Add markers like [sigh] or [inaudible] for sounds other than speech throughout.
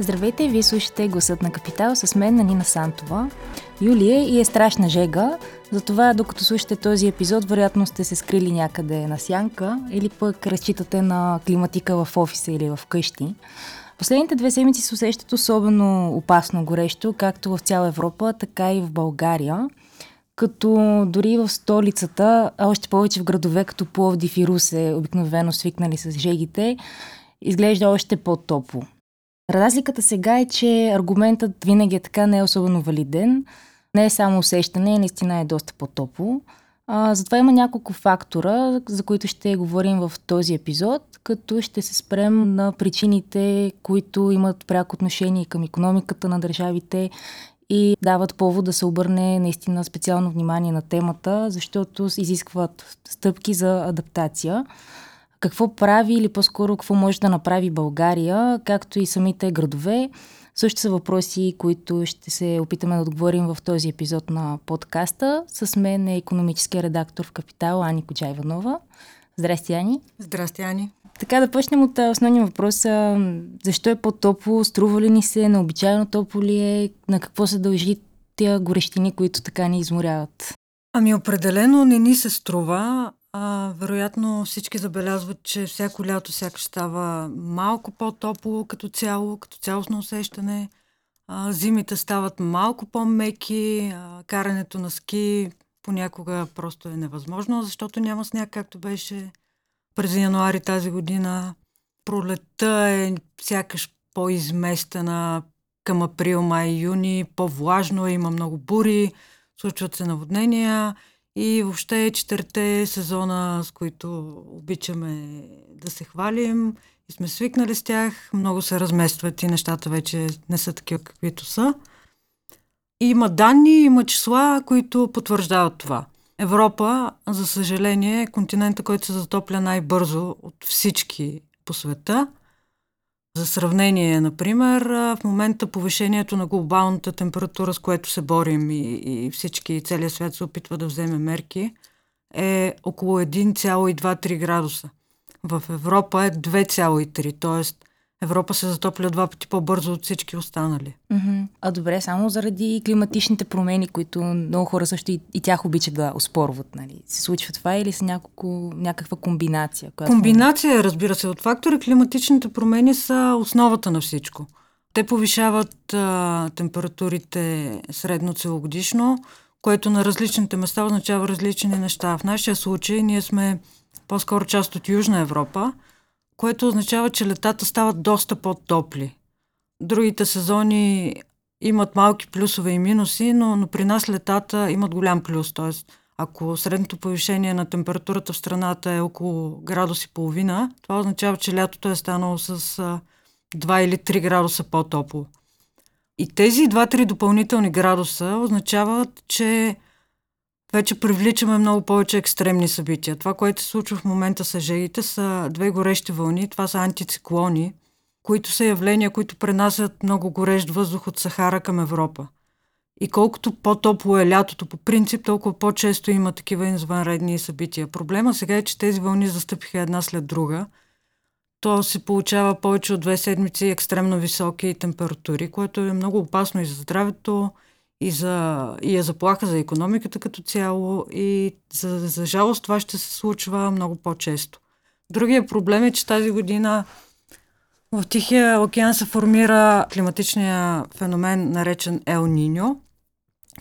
Здравейте, вие слушате Гласът на Капитал с мен, на Нина Сантова. Юлия и е страшна жега, затова докато слушате този епизод, вероятно сте се скрили някъде на сянка или пък разчитате на климатика в офиса или в къщи. Последните две седмици се усещат особено опасно горещо, както в цяла Европа, така и в България. Като дори в столицата, а още повече в градове като Пловдив и Русе, обикновено свикнали с жегите, изглежда още по-топло. Разликата сега е, че аргументът винаги е така не е особено валиден. Не е само усещане, наистина е доста по-топло. А, затова има няколко фактора, за които ще говорим в този епизод, като ще се спрем на причините, които имат пряко отношение към економиката на държавите и дават повод да се обърне наистина специално внимание на темата, защото изискват стъпки за адаптация. Какво прави или по-скоро какво може да направи България, както и самите градове, също са въпроси, които ще се опитаме да отговорим в този епизод на подкаста. С мен е економическия редактор в Капитал Ани Коджайванова. Здрасти, Ани. Здрасти, Ани. Така да почнем от основния въпрос. Защо е по-топло? Струва ли ни се? Необичайно топло ли е? На какво се дължи тия горещини, които така ни изморяват? Ами определено не ни се струва. А, вероятно всички забелязват, че всяко лято сякаш става малко по-топло като цяло, като цялостно усещане. А, зимите стават малко по-меки, а, карането на ски понякога просто е невъзможно, защото няма сняг, както беше през януари тази година. Пролетта е сякаш по-изместена към април, май, юни, по-влажно е, има много бури, случват се наводнения – и въобще четирите сезона, с които обичаме да се хвалим и сме свикнали с тях, много се разместват и нещата вече не са такива каквито са. Има данни, има числа, които потвърждават това. Европа, за съжаление, е континента, който се затопля най-бързо от всички по света – за сравнение, например, в момента повишението на глобалната температура, с което се борим и, и всички, целият свят се опитва да вземе мерки, е около 1,2-3 градуса. В Европа е 2,3, т.е. Европа се затопля два пъти по-бързо от всички останали. Mm-hmm. А добре, само заради климатичните промени, които много хора също и, и тях обичат да оспорват, нали? Се случва това или са няколко, някаква комбинация? Която... Комбинация, разбира се, от фактори. Климатичните промени са основата на всичко. Те повишават а, температурите средно целогодишно, което на различните места означава различни неща. В нашия случай ние сме по-скоро част от Южна Европа, което означава, че летата стават доста по-топли. Другите сезони имат малки плюсове и минуси, но, но при нас летата имат голям плюс. Т.е. ако средното повишение на температурата в страната е около градус и половина, това означава, че лятото е станало с 2 или 3 градуса по-топло. И тези 2-3 допълнителни градуса означават, че вече привличаме много повече екстремни събития. Това, което се случва в момента с жегите, са две горещи вълни. Това са антициклони, които са явления, които пренасят много горещ въздух от Сахара към Европа. И колкото по-топло е лятото по принцип, толкова по-често има такива извънредни събития. Проблема сега е, че тези вълни застъпиха една след друга. То се получава повече от две седмици екстремно високи температури, което е много опасно и за здравето, и, за, и е заплаха за економиката като цяло и за, за жалост това ще се случва много по-често. Другия проблем е, че тази година в Тихия океан се формира климатичния феномен, наречен Ел Ниньо,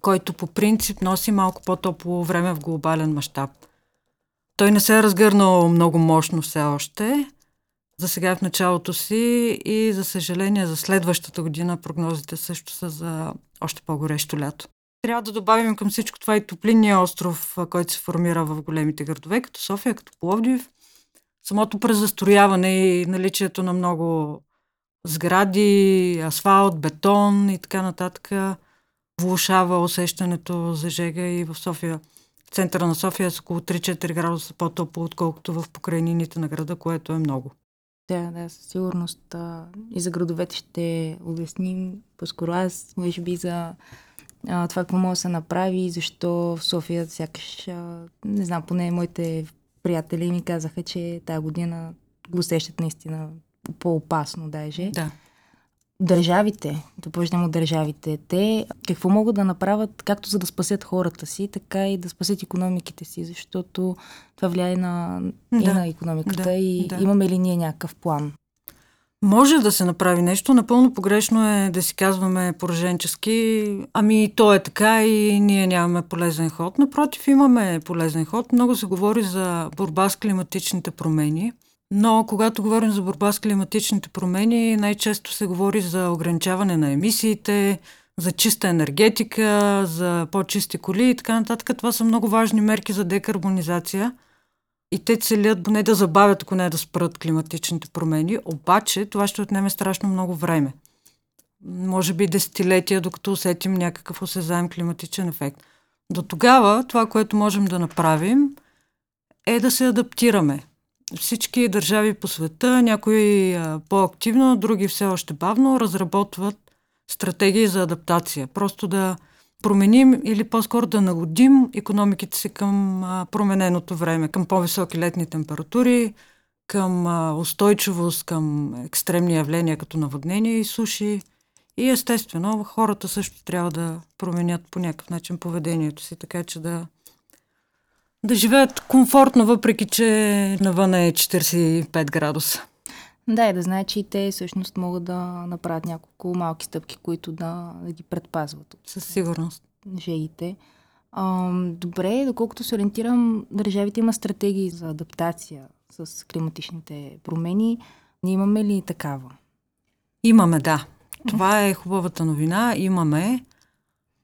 който по принцип носи малко по-топло време в глобален мащаб. Той не се е разгърнал много мощно все още, за сега в началото си и за съжаление за следващата година прогнозите също са за още по-горещо лято. Трябва да добавим към всичко това и топлинния остров, който се формира в големите градове, като София, като Пловдив. Самото презастрояване и наличието на много сгради, асфалт, бетон и така нататък влушава усещането за жега и в София. В центъра на София с около 3-4 градуса по-топло, отколкото в покрайнините на града, което е много. Да, да, със сигурност. А, и за градовете ще обясним. По-скоро аз, може би, за а, това какво може да се направи, защо в София сякаш, а, не знам, поне моите приятели ми казаха, че тази година го усещат наистина по-опасно даже. Да. Държавите, да почнем от държавите, те какво могат да направят, както за да спасят хората си, така и да спасят економиките си, защото това влияе на, да. и на економиката да, и да. имаме ли ние някакъв план? Може да се направи нещо. Напълно погрешно е да си казваме пораженчески, ами то е така и ние нямаме полезен ход. Напротив, имаме полезен ход. Много се говори за борба с климатичните промени. Но когато говорим за борба с климатичните промени, най-често се говори за ограничаване на емисиите, за чиста енергетика, за по-чисти коли и така нататък. Това са много важни мерки за декарбонизация – и те целят не да забавят, ако не да спрат климатичните промени, обаче това ще отнеме страшно много време. Може би десетилетия, докато усетим някакъв осезаем климатичен ефект. До тогава това, което можем да направим, е да се адаптираме. Всички държави по света, някои по-активно, други все още бавно, разработват стратегии за адаптация. Просто да променим или по-скоро да нагодим економиките си към промененото време, към по-високи летни температури, към устойчивост, към екстремни явления като наводнения и суши. И естествено, хората също трябва да променят по някакъв начин поведението си, така че да, да живеят комфортно, въпреки че навън е 45 градуса. Да, и да знаят, че и те всъщност могат да направят няколко малки стъпки, които да, да ги предпазват. Със сигурност. Жегите. А, добре, доколкото се ориентирам, държавите има стратегии за адаптация с климатичните промени. Ние имаме ли такава? Имаме, да. Това е хубавата новина. Имаме.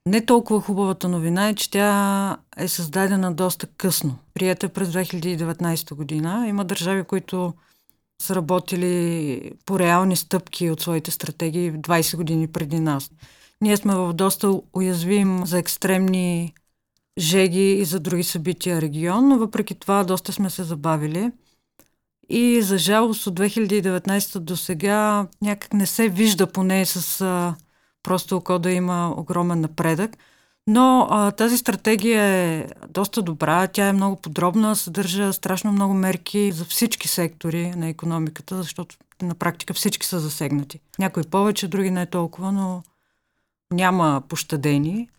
Не толкова хубавата новина е, че тя е създадена доста късно. Прията през 2019 година. Има държави, които са работили по реални стъпки от своите стратегии 20 години преди нас. Ние сме в доста уязвим за екстремни жеги и за други събития регион, но въпреки това доста сме се забавили. И за жалост от 2019 до сега някак не се вижда поне с просто око да има огромен напредък. Но а, тази стратегия е доста добра, тя е много подробна, съдържа страшно много мерки за всички сектори на економиката, защото на практика всички са засегнати. Някои повече, други не толкова, но няма пощадени.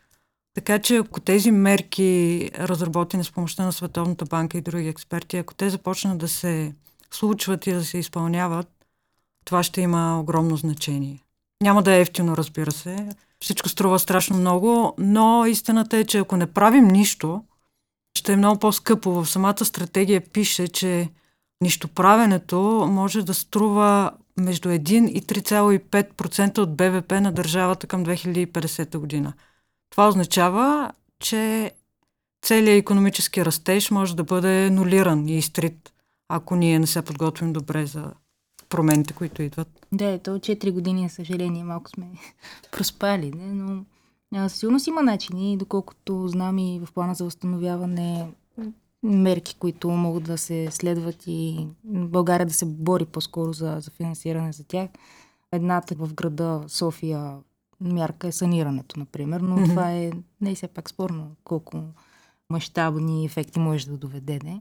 Така че ако тези мерки, разработени с помощта на Световната банка и други експерти, ако те започнат да се случват и да се изпълняват, това ще има огромно значение. Няма да е ефтино, разбира се. Всичко струва страшно много, но истината е, че ако не правим нищо, ще е много по-скъпо. В самата стратегия пише, че нищоправенето може да струва между 1 и 3,5% от БВП на държавата към 2050 година. Това означава, че целият економически растеж може да бъде нулиран и изтрит, ако ние не се подготвим добре за промените, които идват. Да, ето 4 години, съжаление, малко сме [laughs] проспали, не? но сигурно си има начини, доколкото знам и в плана за възстановяване мерки, които могат да се следват и България да се бори по-скоро за, за финансиране за тях. Едната в града София мярка е санирането, например, но mm-hmm. това е не е все пак спорно колко мащабни ефекти може да доведе. Не?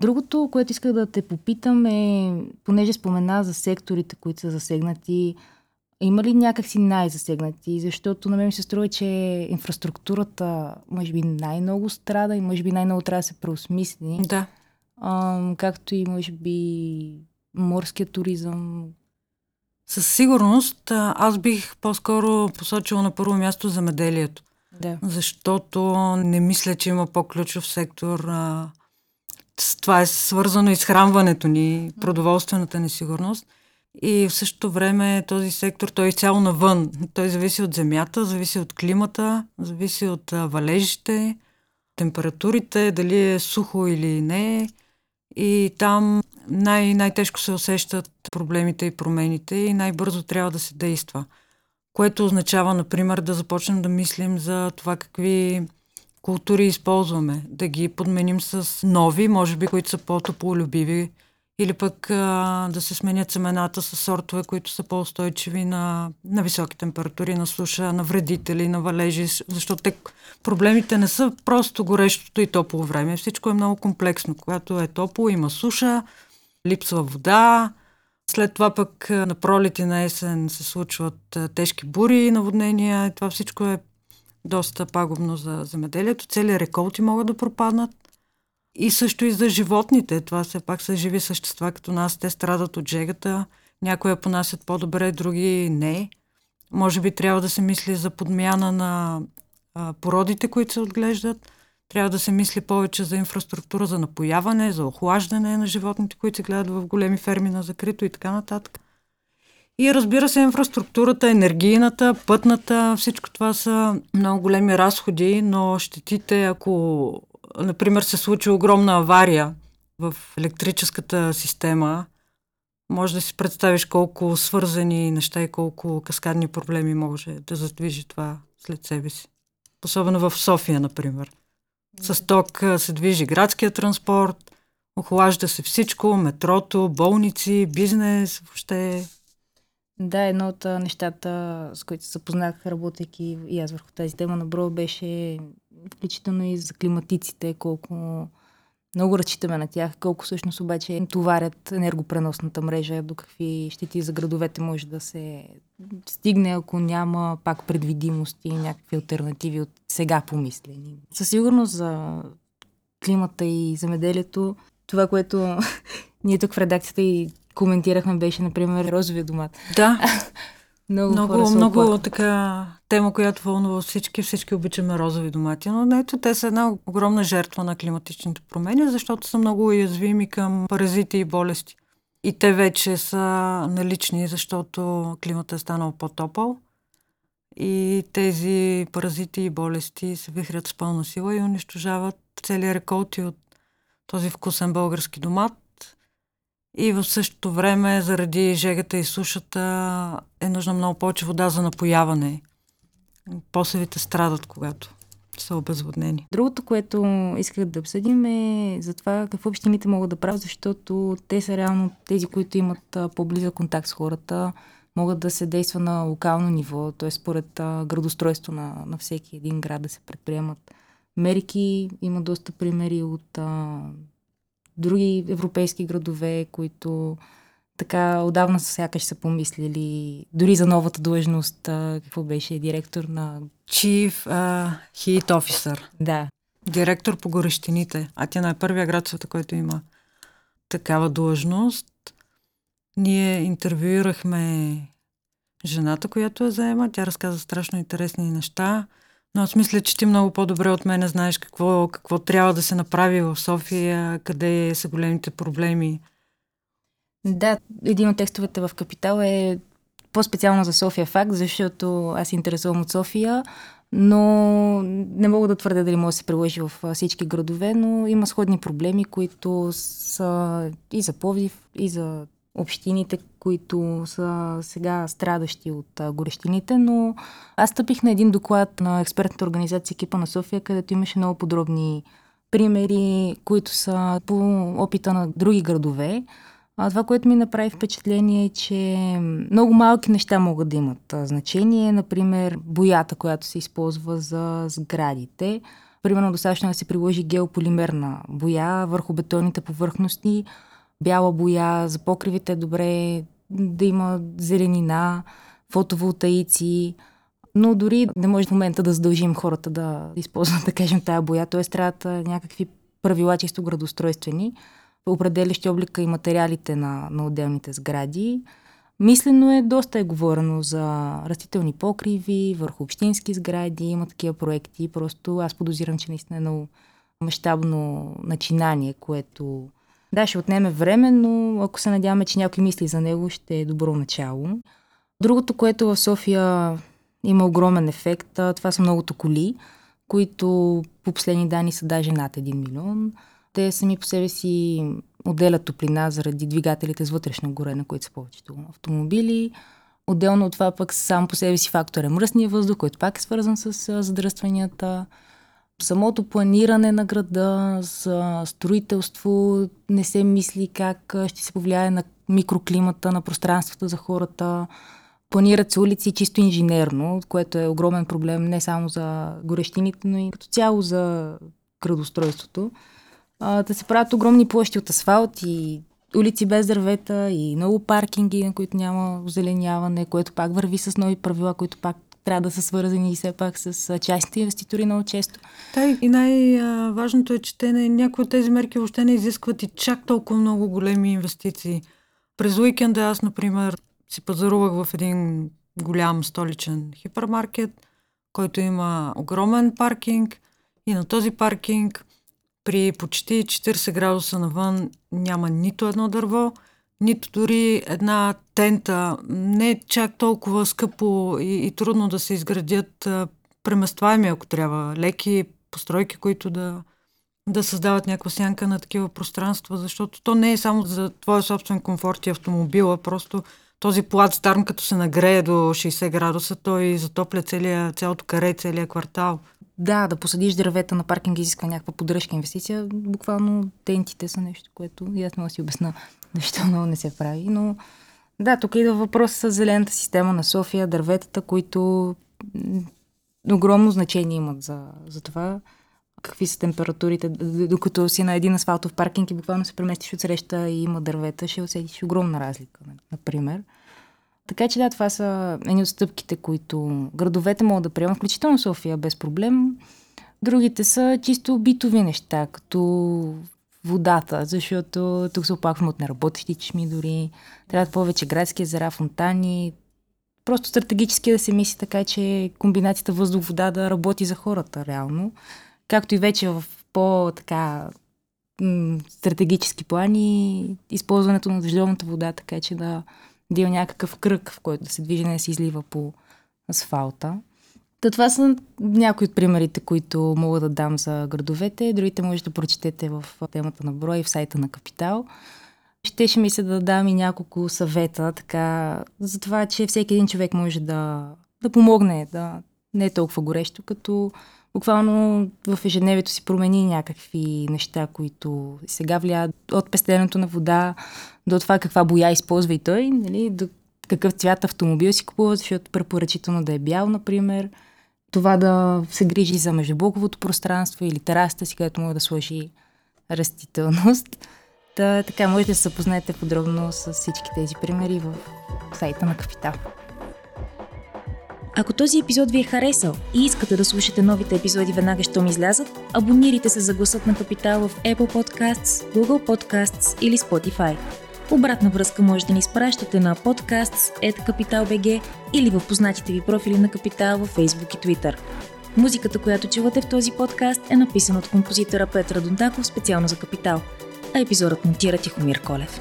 Другото, което исках да те попитам е, понеже спомена за секторите, които са засегнати, има ли някакси най-засегнати? Защото на мен ми се струва, че инфраструктурата може би най-много страда и може би най-много трябва да се преосмисли. Да. А, както и може би морския туризъм. Със сигурност аз бих по-скоро посочила на първо място замеделието. Да. Защото не мисля, че има по-ключов сектор. А, това е свързано и с хранването ни, продоволствената несигурност. И в същото време този сектор, той е изцяло навън. Той зависи от земята, зависи от климата, зависи от валежите, температурите, дали е сухо или не. И там най- най-тежко се усещат проблемите и промените и най-бързо трябва да се действа. Което означава, например, да започнем да мислим за това какви култури използваме, да ги подменим с нови, може би, които са по-тополюбиви или пък а, да се сменят семената с сортове, които са по-устойчиви на, на високи температури, на суша, на вредители, на валежи, защото те, проблемите не са просто горещото и топло време. Всичко е много комплексно. Когато е топло, има суша, липсва вода, след това пък на пролет и на есен се случват тежки бури и наводнения. Това всичко е доста пагубно за земеделието. Цели реколти могат да пропаднат. И също и за животните. Това все пак са живи същества, като нас. Те страдат от жегата. Някои я понасят по-добре, други не. Може би трябва да се мисли за подмяна на а, породите, които се отглеждат. Трябва да се мисли повече за инфраструктура за напояване, за охлаждане на животните, които се гледат в големи ферми на закрито и така нататък. И разбира се, инфраструктурата, енергийната, пътната, всичко това са много големи разходи, но щетите, ако, например, се случи огромна авария в електрическата система, може да си представиш колко свързани неща и колко каскадни проблеми може да задвижи това след себе си. Особено в София, например. С ток се движи градския транспорт, охлажда се всичко, метрото, болници, бизнес, въобще. Да, едно от нещата, с които се запознах, работейки и аз върху тази тема на Бро, беше включително и за климатиците, колко много разчитаме на тях, колко всъщност обаче товарят енергопреносната мрежа, до какви щети за градовете може да се стигне, ако няма пак предвидимост и някакви альтернативи от сега помислени. Със сигурност за климата и земеделието, това, което [laughs] ние тук в редакцията и коментирахме, беше, например, розовия домат. Да. [laughs] Много, много, много така тема, която вълнува всички. Всички обичаме розови домати, но ето те са една огромна жертва на климатичните промени, защото са много уязвими към паразити и болести. И те вече са налични, защото климата е станал по-топъл. И тези паразити и болести се вихрят с пълна сила и унищожават цели реколти от този вкусен български домат. И в същото време, заради жегата и сушата, е нужна много повече вода за напояване. Посевите страдат, когато са обезводнени. Другото, което исках да обсъдим е за това какво общините могат да правят, защото те са реално тези, които имат по-близък контакт с хората, могат да се действа на локално ниво, т.е. според градостройство на, на всеки един град да се предприемат мерки. Има доста примери от други европейски градове, които така отдавна сякаш са помислили дори за новата длъжност, какво беше директор на... Chief uh, Heat Officer. Да. Директор по горещините. А тя е първия град света, който има такава длъжност. Ние интервюирахме жената, която я заема. Тя разказа страшно интересни неща. Аз мисля, че ти много по-добре от мене знаеш какво, какво трябва да се направи в София, къде са големите проблеми. Да, един от текстовете в Капитал е по-специално за София факт, защото аз се интересувам от София, но не мога да твърдя дали може да се приложи в всички градове, но има сходни проблеми, които са и за Повдив, и за общините, които са сега страдащи от горещините, но аз стъпих на един доклад на експертната организация екипа на София, където имаше много подробни примери, които са по опита на други градове. А това, което ми направи впечатление е, че много малки неща могат да имат значение. Например, боята, която се използва за сградите. Примерно достатъчно да се приложи геополимерна боя върху бетонните повърхности, бяла боя, за покривите е добре да има зеленина, фотоволтаици, но дори не може в момента да задължим хората да използват, [laughs] да кажем, тая боя, т.е. трябва някакви правила чисто градостройствени, определящи облика и материалите на, на отделните сгради. Мислено е, доста е говорено за растителни покриви, върху общински сгради, има такива проекти. Просто аз подозирам, че наистина е много мащабно начинание, което да, ще отнеме време, но ако се надяваме, че някой мисли за него, ще е добро начало. Другото, което в София има огромен ефект, това са многото коли, които по последни данни са даже над 1 милион. Те сами по себе си отделят топлина заради двигателите с вътрешно горене, които са повечето автомобили. Отделно от това пък сам по себе си фактор е мръсния въздух, който пак е свързан с задръстванията. Самото планиране на града, за строителство, не се мисли как ще се повлияе на микроклимата, на пространствата за хората. Планират се улици чисто инженерно, което е огромен проблем не само за горещините, но и като цяло за градостройството. А, да се правят огромни площи от асфалт и улици без дървета и много паркинги, на които няма озеленяване, което пак върви с нови правила, които пак трябва да са свързани все пак с частните инвеститори много често. Да, и най-важното е, че те не, някои от тези мерки въобще не изискват и чак толкова много големи инвестиции. През уикенда аз, например, си пазарувах в един голям столичен хипермаркет, който има огромен паркинг и на този паркинг при почти 40 градуса навън няма нито едно дърво, нито дори една тента. Не е чак толкова скъпо и, и трудно да се изградят а, преместваеми, ако трябва, леки постройки, които да, да създават някаква сянка на такива пространства, защото то не е само за твоя собствен комфорт и автомобила, просто този плат старм, като се нагрее до 60 градуса, той затопля целия, цялото каре, целият квартал. Да, да посадиш дървета на паркинг изисква някаква поддръжка инвестиция. Буквално тентите са нещо, което и аз мога да си обясна [laughs] защо много не се прави. Но да, тук идва въпрос с зелената система на София, дърветата, които огромно значение имат за, за това какви са температурите. Докато си на един асфалтов паркинг и буквално се преместиш от среща и има дървета, ще усетиш огромна разлика, например. Така че да, това са едни от стъпките, които градовете могат да приемат, включително София, без проблем. Другите са чисто битови неща, като водата, защото тук се оплакваме от неработещи чешми дори. Трябва повече градски езера, фонтани. Просто стратегически да се мисли така, че комбинацията въздух-вода да работи за хората реално. Както и вече в по-така стратегически плани, използването на дъждовната вода, така че да да има някакъв кръг, в който да се движи, не се излива по асфалта. Та това са някои от примерите, които мога да дам за градовете. Другите може да прочетете в темата на брой в сайта на Капитал. Щеше ми се да дам и няколко съвета, така, за това, че всеки един човек може да, да помогне, да не е толкова горещо, като буквално в ежедневието си промени някакви неща, които сега влияят от пестенето на вода до това каква боя използва и той, нали, до какъв цвят автомобил си купува, защото препоръчително да е бял, например. Това да се грижи за междублоковото пространство или терасата си, където може да сложи растителност. Та, така може да се запознаете подробно с всички тези примери в сайта на Капитал. Ако този епизод ви е харесал и искате да слушате новите епизоди веднага, щом излязат, абонирайте се за гласът на Капитал в Apple Podcasts, Google Podcasts или Spotify. Обратна връзка може да ни изпращате на podcasts.capital.bg или в познатите ви профили на Капитал във Facebook и Twitter. Музиката, която чувате в този подкаст е написана от композитора Петра Дондаков специално за Капитал, а епизодът монтира Тихомир Колев.